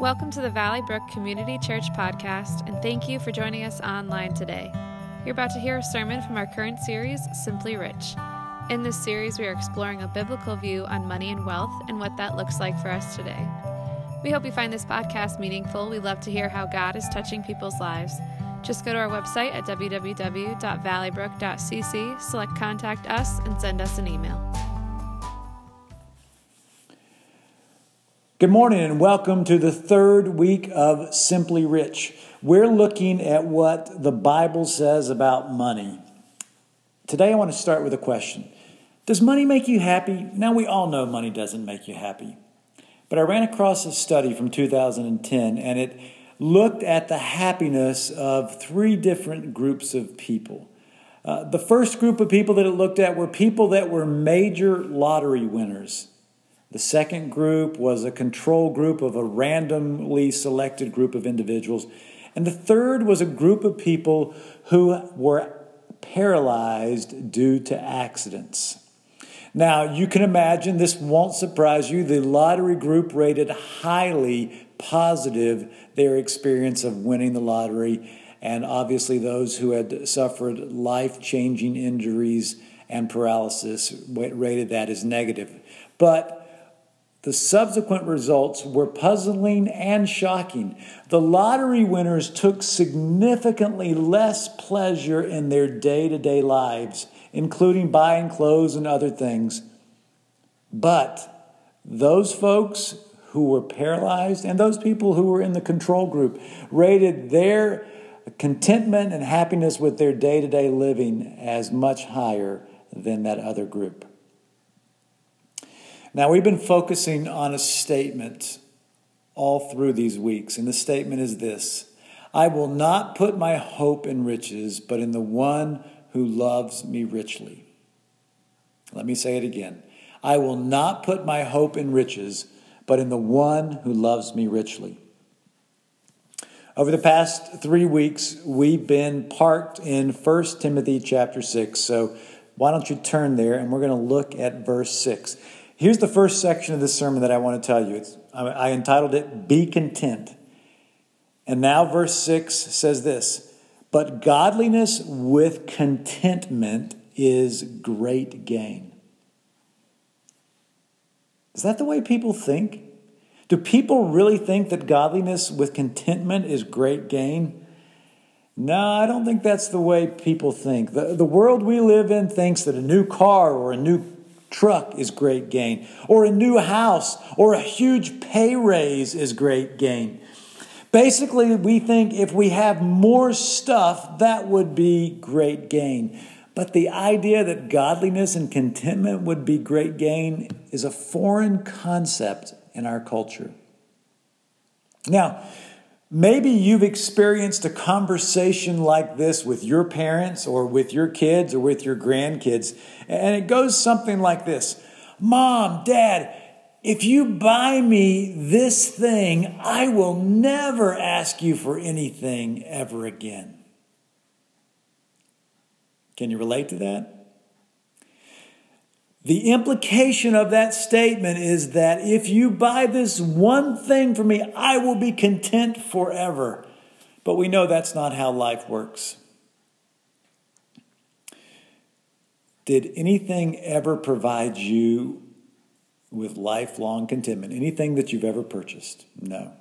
Welcome to the Valley Brook Community Church podcast, and thank you for joining us online today. You're about to hear a sermon from our current series, Simply Rich. In this series, we are exploring a biblical view on money and wealth and what that looks like for us today. We hope you find this podcast meaningful. We love to hear how God is touching people's lives. Just go to our website at www.valleybrook.cc, select Contact Us, and send us an email. Good morning and welcome to the third week of Simply Rich. We're looking at what the Bible says about money. Today I want to start with a question Does money make you happy? Now, we all know money doesn't make you happy. But I ran across a study from 2010 and it looked at the happiness of three different groups of people. Uh, the first group of people that it looked at were people that were major lottery winners. The second group was a control group of a randomly selected group of individuals. And the third was a group of people who were paralyzed due to accidents. Now, you can imagine, this won't surprise you, the lottery group rated highly positive their experience of winning the lottery, and obviously those who had suffered life changing injuries and paralysis rated that as negative. But the subsequent results were puzzling and shocking. The lottery winners took significantly less pleasure in their day to day lives, including buying clothes and other things. But those folks who were paralyzed and those people who were in the control group rated their contentment and happiness with their day to day living as much higher than that other group. Now, we've been focusing on a statement all through these weeks, and the statement is this I will not put my hope in riches, but in the one who loves me richly. Let me say it again. I will not put my hope in riches, but in the one who loves me richly. Over the past three weeks, we've been parked in 1 Timothy chapter 6. So why don't you turn there and we're going to look at verse 6. Here's the first section of this sermon that I want to tell you. It's, I entitled it, Be Content. And now, verse 6 says this But godliness with contentment is great gain. Is that the way people think? Do people really think that godliness with contentment is great gain? No, I don't think that's the way people think. The, the world we live in thinks that a new car or a new truck is great gain, or a new house, or a huge pay raise is great gain. Basically, we think if we have more stuff, that would be great gain. But the idea that godliness and contentment would be great gain is a foreign concept in our culture. Now, Maybe you've experienced a conversation like this with your parents or with your kids or with your grandkids, and it goes something like this Mom, Dad, if you buy me this thing, I will never ask you for anything ever again. Can you relate to that? The implication of that statement is that if you buy this one thing for me, I will be content forever. But we know that's not how life works. Did anything ever provide you with lifelong contentment? Anything that you've ever purchased? No.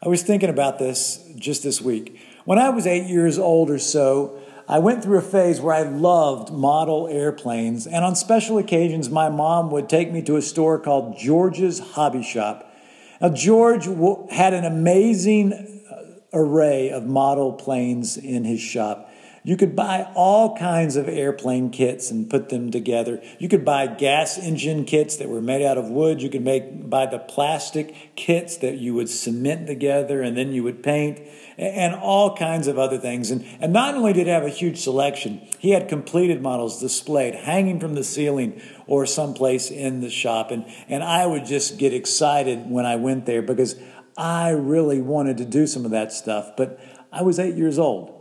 I was thinking about this just this week. When I was eight years old or so, I went through a phase where I loved model airplanes, and on special occasions, my mom would take me to a store called George's Hobby Shop. Now, George had an amazing uh, array of model planes in his shop. You could buy all kinds of airplane kits and put them together. You could buy gas engine kits that were made out of wood. You could make buy the plastic kits that you would cement together and then you would paint and all kinds of other things. And, and not only did he have a huge selection, he had completed models displayed, hanging from the ceiling or someplace in the shop. And, and I would just get excited when I went there because I really wanted to do some of that stuff. But I was eight years old.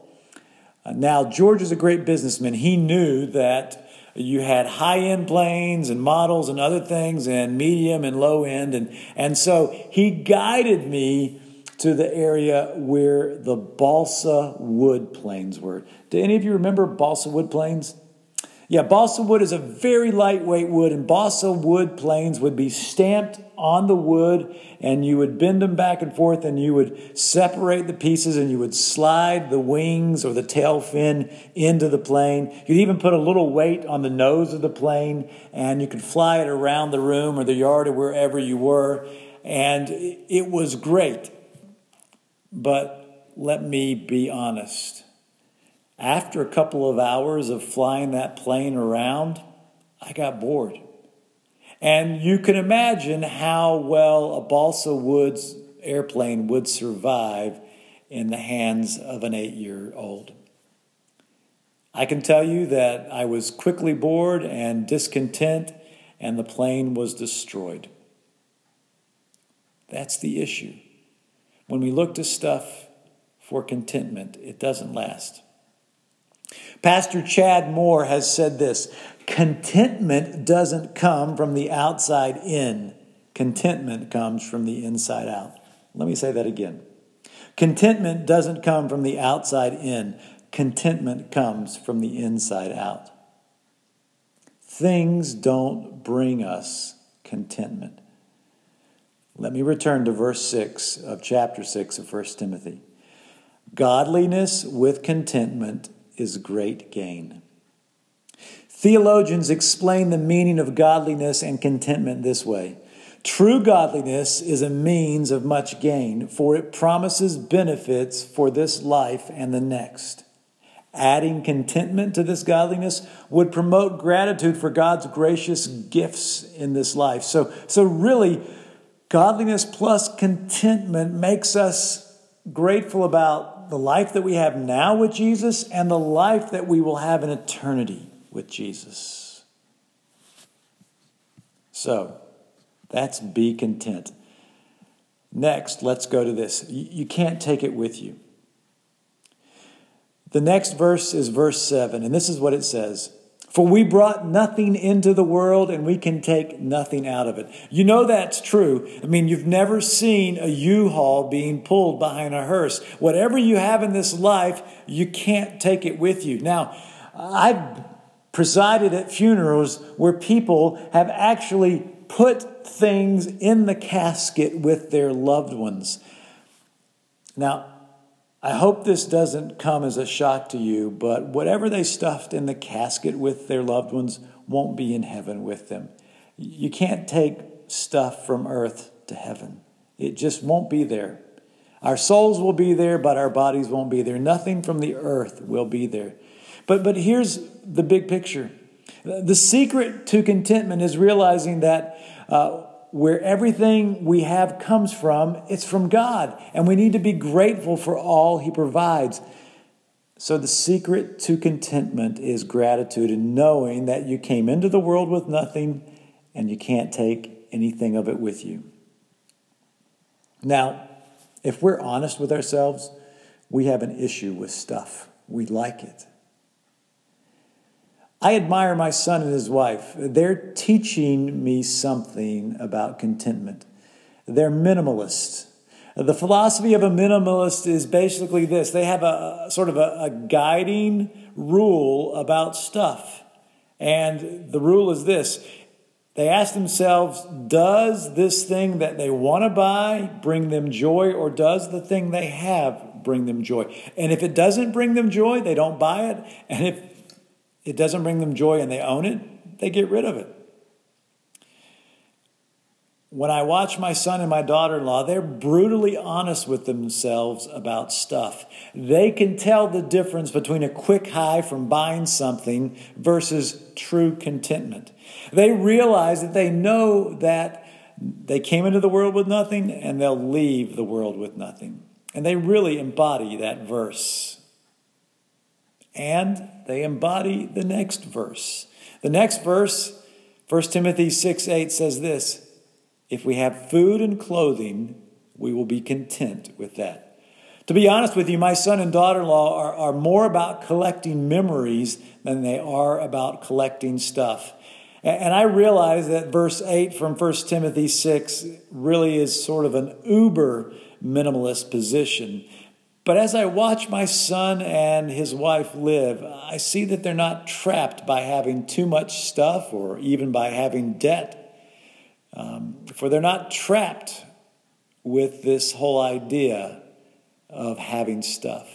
Uh, now, George is a great businessman. He knew that you had high end planes and models and other things, and medium and low end. And, and so he guided me to the area where the balsa wood planes were. Do any of you remember balsa wood planes? Yeah, balsa wood is a very lightweight wood, and balsa wood planes would be stamped on the wood, and you would bend them back and forth, and you would separate the pieces, and you would slide the wings or the tail fin into the plane. You'd even put a little weight on the nose of the plane, and you could fly it around the room or the yard or wherever you were, and it was great. But let me be honest after a couple of hours of flying that plane around, I got bored. And you can imagine how well a balsa woods airplane would survive in the hands of an eight year old. I can tell you that I was quickly bored and discontent, and the plane was destroyed. That's the issue. When we look to stuff for contentment, it doesn't last. Pastor Chad Moore has said this contentment doesn't come from the outside in, contentment comes from the inside out. Let me say that again. Contentment doesn't come from the outside in, contentment comes from the inside out. Things don't bring us contentment. Let me return to verse 6 of chapter 6 of 1 Timothy. Godliness with contentment is great gain. Theologians explain the meaning of godliness and contentment this way True godliness is a means of much gain, for it promises benefits for this life and the next. Adding contentment to this godliness would promote gratitude for God's gracious gifts in this life. So, so really, godliness plus contentment makes us grateful about the life that we have now with Jesus and the life that we will have in eternity with Jesus. So, that's be content. Next, let's go to this. You can't take it with you. The next verse is verse 7, and this is what it says for we brought nothing into the world and we can take nothing out of it. You know that's true. I mean, you've never seen a U-Haul being pulled behind a hearse. Whatever you have in this life, you can't take it with you. Now, I've presided at funerals where people have actually put things in the casket with their loved ones. Now, I hope this doesn't come as a shock to you, but whatever they stuffed in the casket with their loved ones won't be in heaven with them. You can't take stuff from earth to heaven, it just won't be there. Our souls will be there, but our bodies won't be there. Nothing from the earth will be there. But, but here's the big picture the secret to contentment is realizing that uh, where everything we have comes from, it's from God. And we need to be grateful for all He provides. So, the secret to contentment is gratitude and knowing that you came into the world with nothing and you can't take anything of it with you. Now, if we're honest with ourselves, we have an issue with stuff. We like it. I admire my son and his wife. They're teaching me something about contentment. They're minimalists. The philosophy of a minimalist is basically this they have a, sort of a, a guiding rule about stuff. And the rule is this they ask themselves, does this thing that they want to buy bring them joy, or does the thing they have bring them joy? And if it doesn't bring them joy, they don't buy it. And if it doesn't bring them joy and they own it, they get rid of it. When I watch my son and my daughter in law, they're brutally honest with themselves about stuff. They can tell the difference between a quick high from buying something versus true contentment. They realize that they know that they came into the world with nothing and they'll leave the world with nothing. And they really embody that verse and they embody the next verse. The next verse, 1 Timothy 6 8 says this If we have food and clothing, we will be content with that. To be honest with you, my son and daughter in law are, are more about collecting memories than they are about collecting stuff. And I realize that verse 8 from 1 Timothy 6 really is sort of an uber minimalist position. But as I watch my son and his wife live, I see that they're not trapped by having too much stuff or even by having debt. Um, for they're not trapped with this whole idea of having stuff.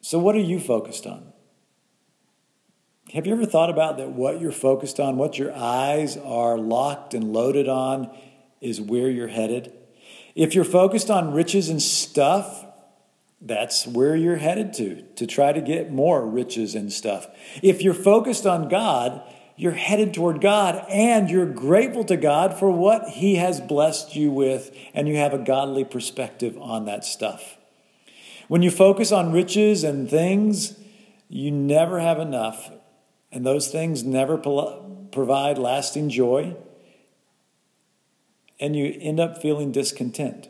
So, what are you focused on? Have you ever thought about that what you're focused on, what your eyes are locked and loaded on, is where you're headed? If you're focused on riches and stuff, that's where you're headed to, to try to get more riches and stuff. If you're focused on God, you're headed toward God and you're grateful to God for what He has blessed you with, and you have a godly perspective on that stuff. When you focus on riches and things, you never have enough, and those things never provide lasting joy, and you end up feeling discontent.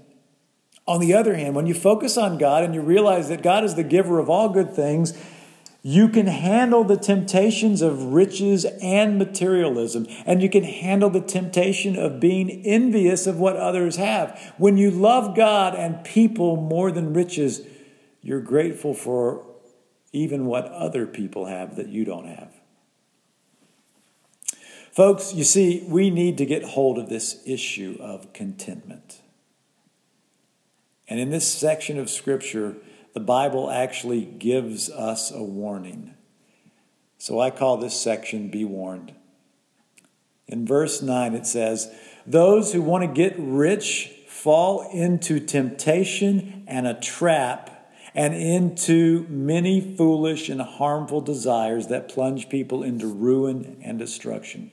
On the other hand, when you focus on God and you realize that God is the giver of all good things, you can handle the temptations of riches and materialism, and you can handle the temptation of being envious of what others have. When you love God and people more than riches, you're grateful for even what other people have that you don't have. Folks, you see, we need to get hold of this issue of contentment. And in this section of Scripture, the Bible actually gives us a warning. So I call this section Be Warned. In verse 9, it says, Those who want to get rich fall into temptation and a trap and into many foolish and harmful desires that plunge people into ruin and destruction.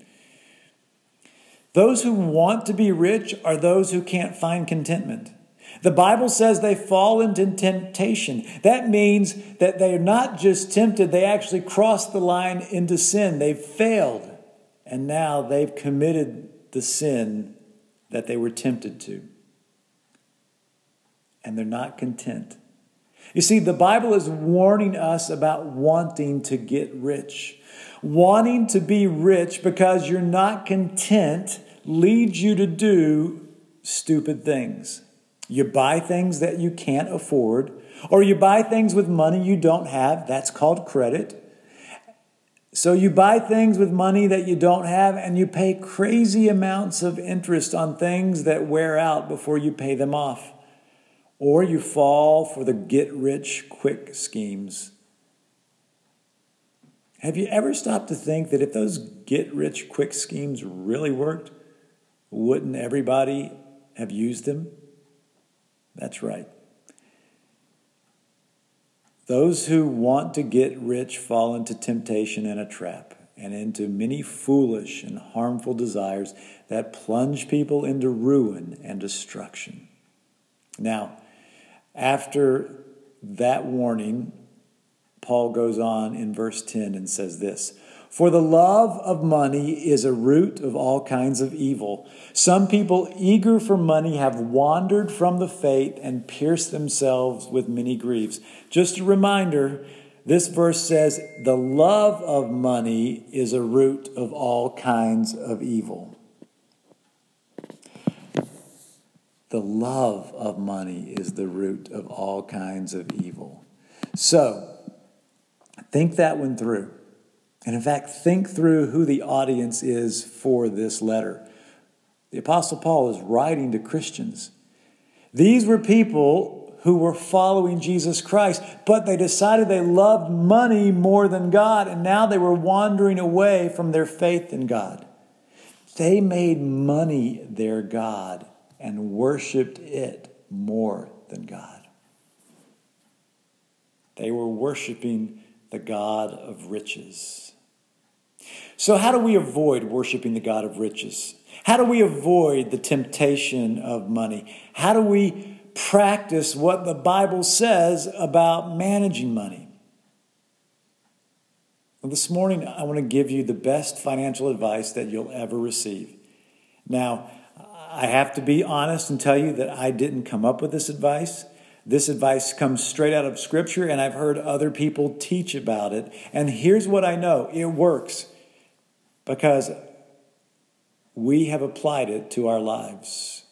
Those who want to be rich are those who can't find contentment. The Bible says they fall into temptation. That means that they're not just tempted, they actually crossed the line into sin. They've failed, and now they've committed the sin that they were tempted to. And they're not content. You see, the Bible is warning us about wanting to get rich. Wanting to be rich because you're not content leads you to do stupid things. You buy things that you can't afford, or you buy things with money you don't have. That's called credit. So you buy things with money that you don't have, and you pay crazy amounts of interest on things that wear out before you pay them off. Or you fall for the get rich quick schemes. Have you ever stopped to think that if those get rich quick schemes really worked, wouldn't everybody have used them? That's right. Those who want to get rich fall into temptation and a trap, and into many foolish and harmful desires that plunge people into ruin and destruction. Now, after that warning, Paul goes on in verse 10 and says this for the love of money is a root of all kinds of evil. Some people eager for money have wandered from the faith and pierced themselves with many griefs. Just a reminder this verse says, The love of money is a root of all kinds of evil. The love of money is the root of all kinds of evil. So, think that one through. And in fact, think through who the audience is for this letter. The Apostle Paul is writing to Christians. These were people who were following Jesus Christ, but they decided they loved money more than God, and now they were wandering away from their faith in God. They made money their God and worshiped it more than God. They were worshiping the God of riches. So, how do we avoid worshiping the God of riches? How do we avoid the temptation of money? How do we practice what the Bible says about managing money? Well, this morning, I want to give you the best financial advice that you'll ever receive. Now, I have to be honest and tell you that I didn't come up with this advice. This advice comes straight out of Scripture, and I've heard other people teach about it. And here's what I know it works because we have applied it to our lives.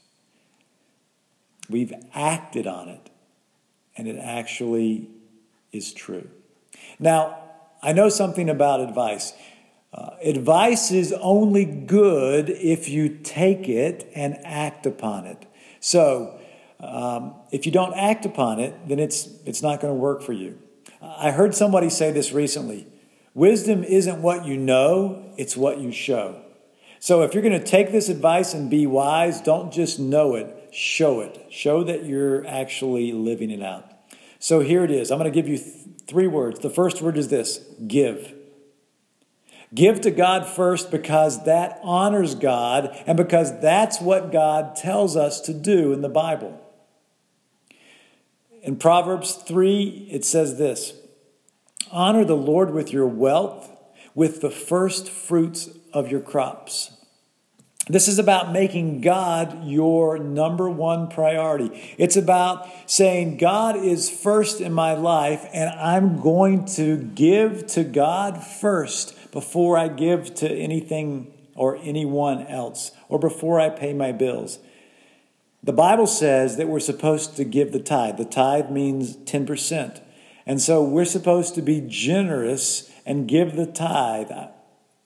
We've acted on it, and it actually is true. Now, I know something about advice. Uh, advice is only good if you take it and act upon it. So, um, if you don't act upon it, then it's, it's not going to work for you. I heard somebody say this recently wisdom isn't what you know, it's what you show. So, if you're going to take this advice and be wise, don't just know it, show it. Show that you're actually living it out. So, here it is. I'm going to give you th- three words. The first word is this give. Give to God first because that honors God and because that's what God tells us to do in the Bible. In Proverbs 3, it says this Honor the Lord with your wealth, with the first fruits of your crops. This is about making God your number one priority. It's about saying, God is first in my life, and I'm going to give to God first before I give to anything or anyone else, or before I pay my bills. The Bible says that we're supposed to give the tithe. The tithe means 10%. And so we're supposed to be generous and give the tithe,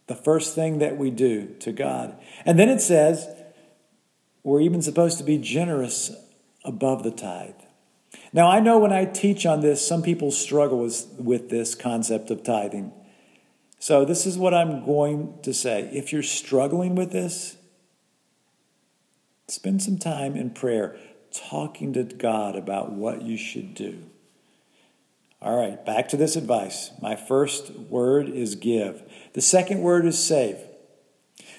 the first thing that we do to God. And then it says we're even supposed to be generous above the tithe. Now, I know when I teach on this, some people struggle with, with this concept of tithing. So, this is what I'm going to say. If you're struggling with this, spend some time in prayer talking to God about what you should do. All right, back to this advice. My first word is give, the second word is save.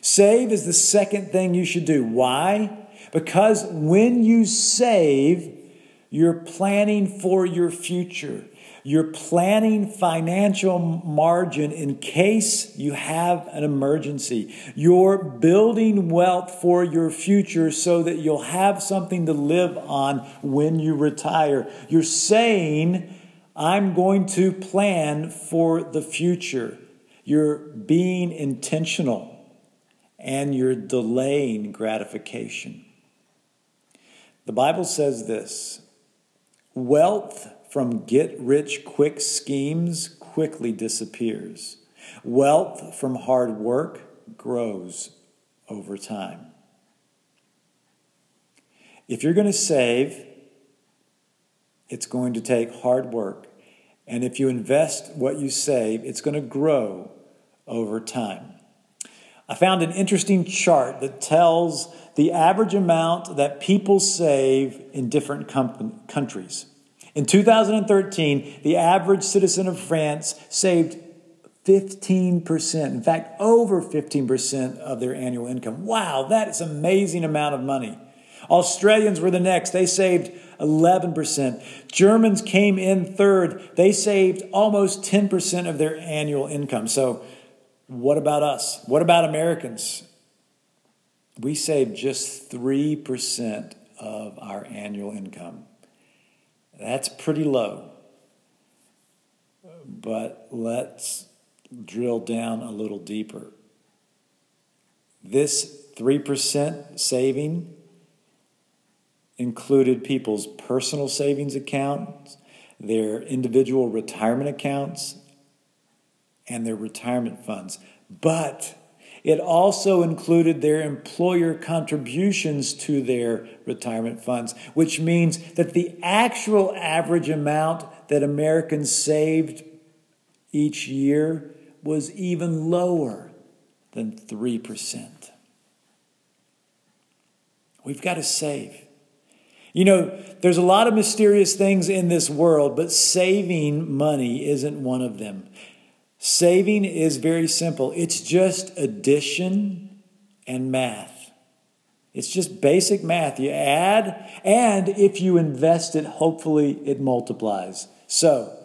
Save is the second thing you should do. Why? Because when you save, you're planning for your future. You're planning financial margin in case you have an emergency. You're building wealth for your future so that you'll have something to live on when you retire. You're saying, I'm going to plan for the future. You're being intentional and you're delaying gratification. The Bible says this wealth from get rich quick schemes quickly disappears. Wealth from hard work grows over time. If you're going to save, it's going to take hard work. And if you invest what you save, it's going to grow over time. I found an interesting chart that tells the average amount that people save in different com- countries. In 2013, the average citizen of France saved 15%, in fact, over 15% of their annual income. Wow, that is an amazing amount of money. Australians were the next. They saved 11%. Germans came in third. They saved almost 10% of their annual income. So, what about us? What about Americans? We save just 3% of our annual income. That's pretty low. But let's drill down a little deeper. This 3% saving included people's personal savings accounts, their individual retirement accounts, and their retirement funds. But it also included their employer contributions to their retirement funds, which means that the actual average amount that Americans saved each year was even lower than 3%. We've got to save. You know, there's a lot of mysterious things in this world, but saving money isn't one of them. Saving is very simple it's just addition and math. It's just basic math. You add, and if you invest it, hopefully it multiplies. So,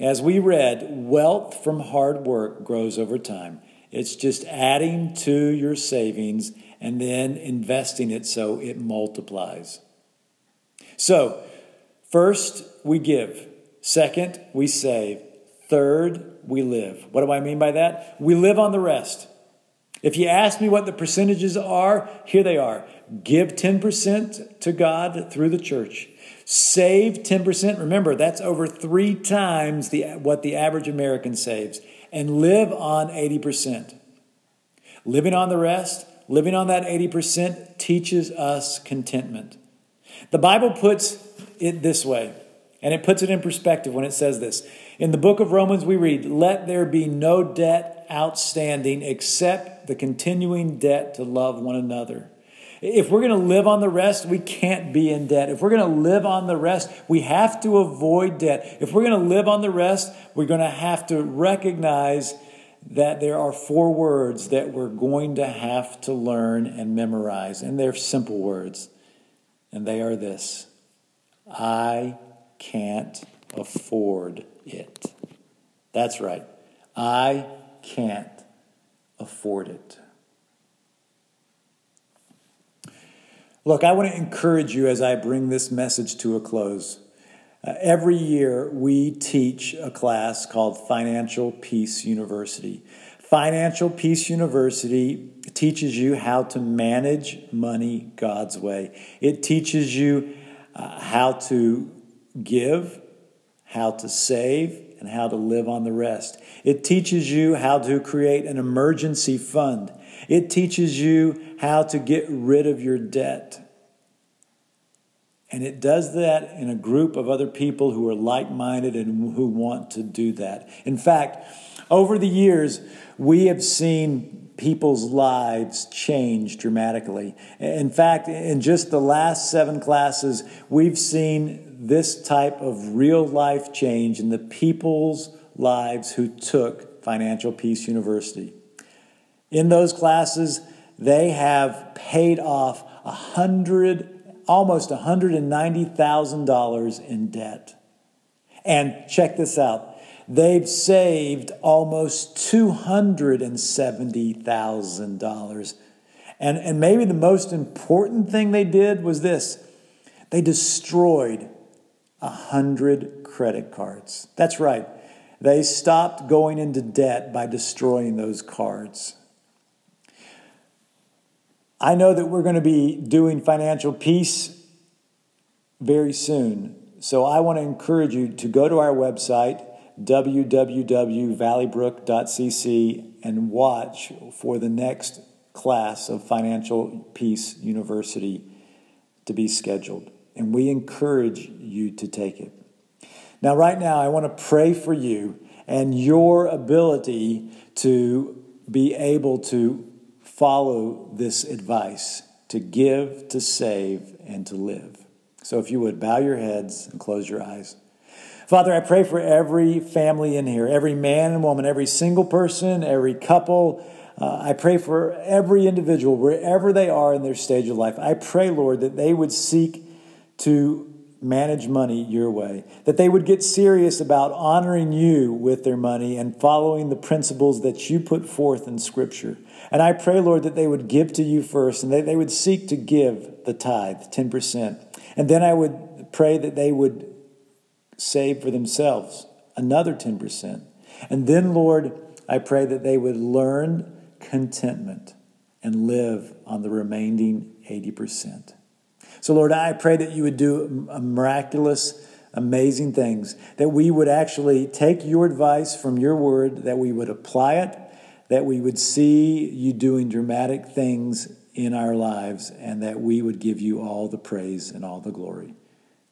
as we read, wealth from hard work grows over time. It's just adding to your savings and then investing it so it multiplies. So, first, we give. Second, we save. Third, we live. What do I mean by that? We live on the rest. If you ask me what the percentages are, here they are. Give 10% to God through the church. Save 10%. Remember, that's over three times the, what the average American saves. And live on 80%. Living on the rest, living on that 80% teaches us contentment. The Bible puts it this way, and it puts it in perspective when it says this. In the book of Romans, we read, Let there be no debt outstanding except the continuing debt to love one another. If we're going to live on the rest, we can't be in debt. If we're going to live on the rest, we have to avoid debt. If we're going to live on the rest, we're going to have to recognize that there are four words that we're going to have to learn and memorize. And they're simple words. And they are this I can't afford it. That's right. I can't afford it. Look, I want to encourage you as I bring this message to a close. Uh, every year, we teach a class called Financial Peace University. Financial Peace University teaches you how to manage money God's way. It teaches you uh, how to give, how to save, and how to live on the rest. It teaches you how to create an emergency fund. It teaches you how to get rid of your debt. And it does that in a group of other people who are like minded and who want to do that. In fact, over the years, we have seen people's lives change dramatically. In fact, in just the last seven classes, we've seen this type of real life change in the people's lives who took Financial Peace University. In those classes, they have paid off a hundred, almost $190,000 in debt. And check this out. They've saved almost $270,000. And, and maybe the most important thing they did was this they destroyed a hundred credit cards. That's right. They stopped going into debt by destroying those cards. I know that we're going to be doing financial peace very soon. So I want to encourage you to go to our website, www.valleybrook.cc, and watch for the next class of Financial Peace University to be scheduled. And we encourage you to take it. Now, right now, I want to pray for you and your ability to be able to follow this advice to give, to save, and to live. So, if you would bow your heads and close your eyes. Father, I pray for every family in here, every man and woman, every single person, every couple. Uh, I pray for every individual, wherever they are in their stage of life. I pray, Lord, that they would seek to manage money your way, that they would get serious about honoring you with their money and following the principles that you put forth in Scripture. And I pray, Lord, that they would give to you first and that they would seek to give the tithe, 10%. And then I would pray that they would save for themselves another 10%. And then, Lord, I pray that they would learn contentment and live on the remaining 80%. So, Lord, I pray that you would do miraculous, amazing things, that we would actually take your advice from your word, that we would apply it, that we would see you doing dramatic things in our lives, and that we would give you all the praise and all the glory.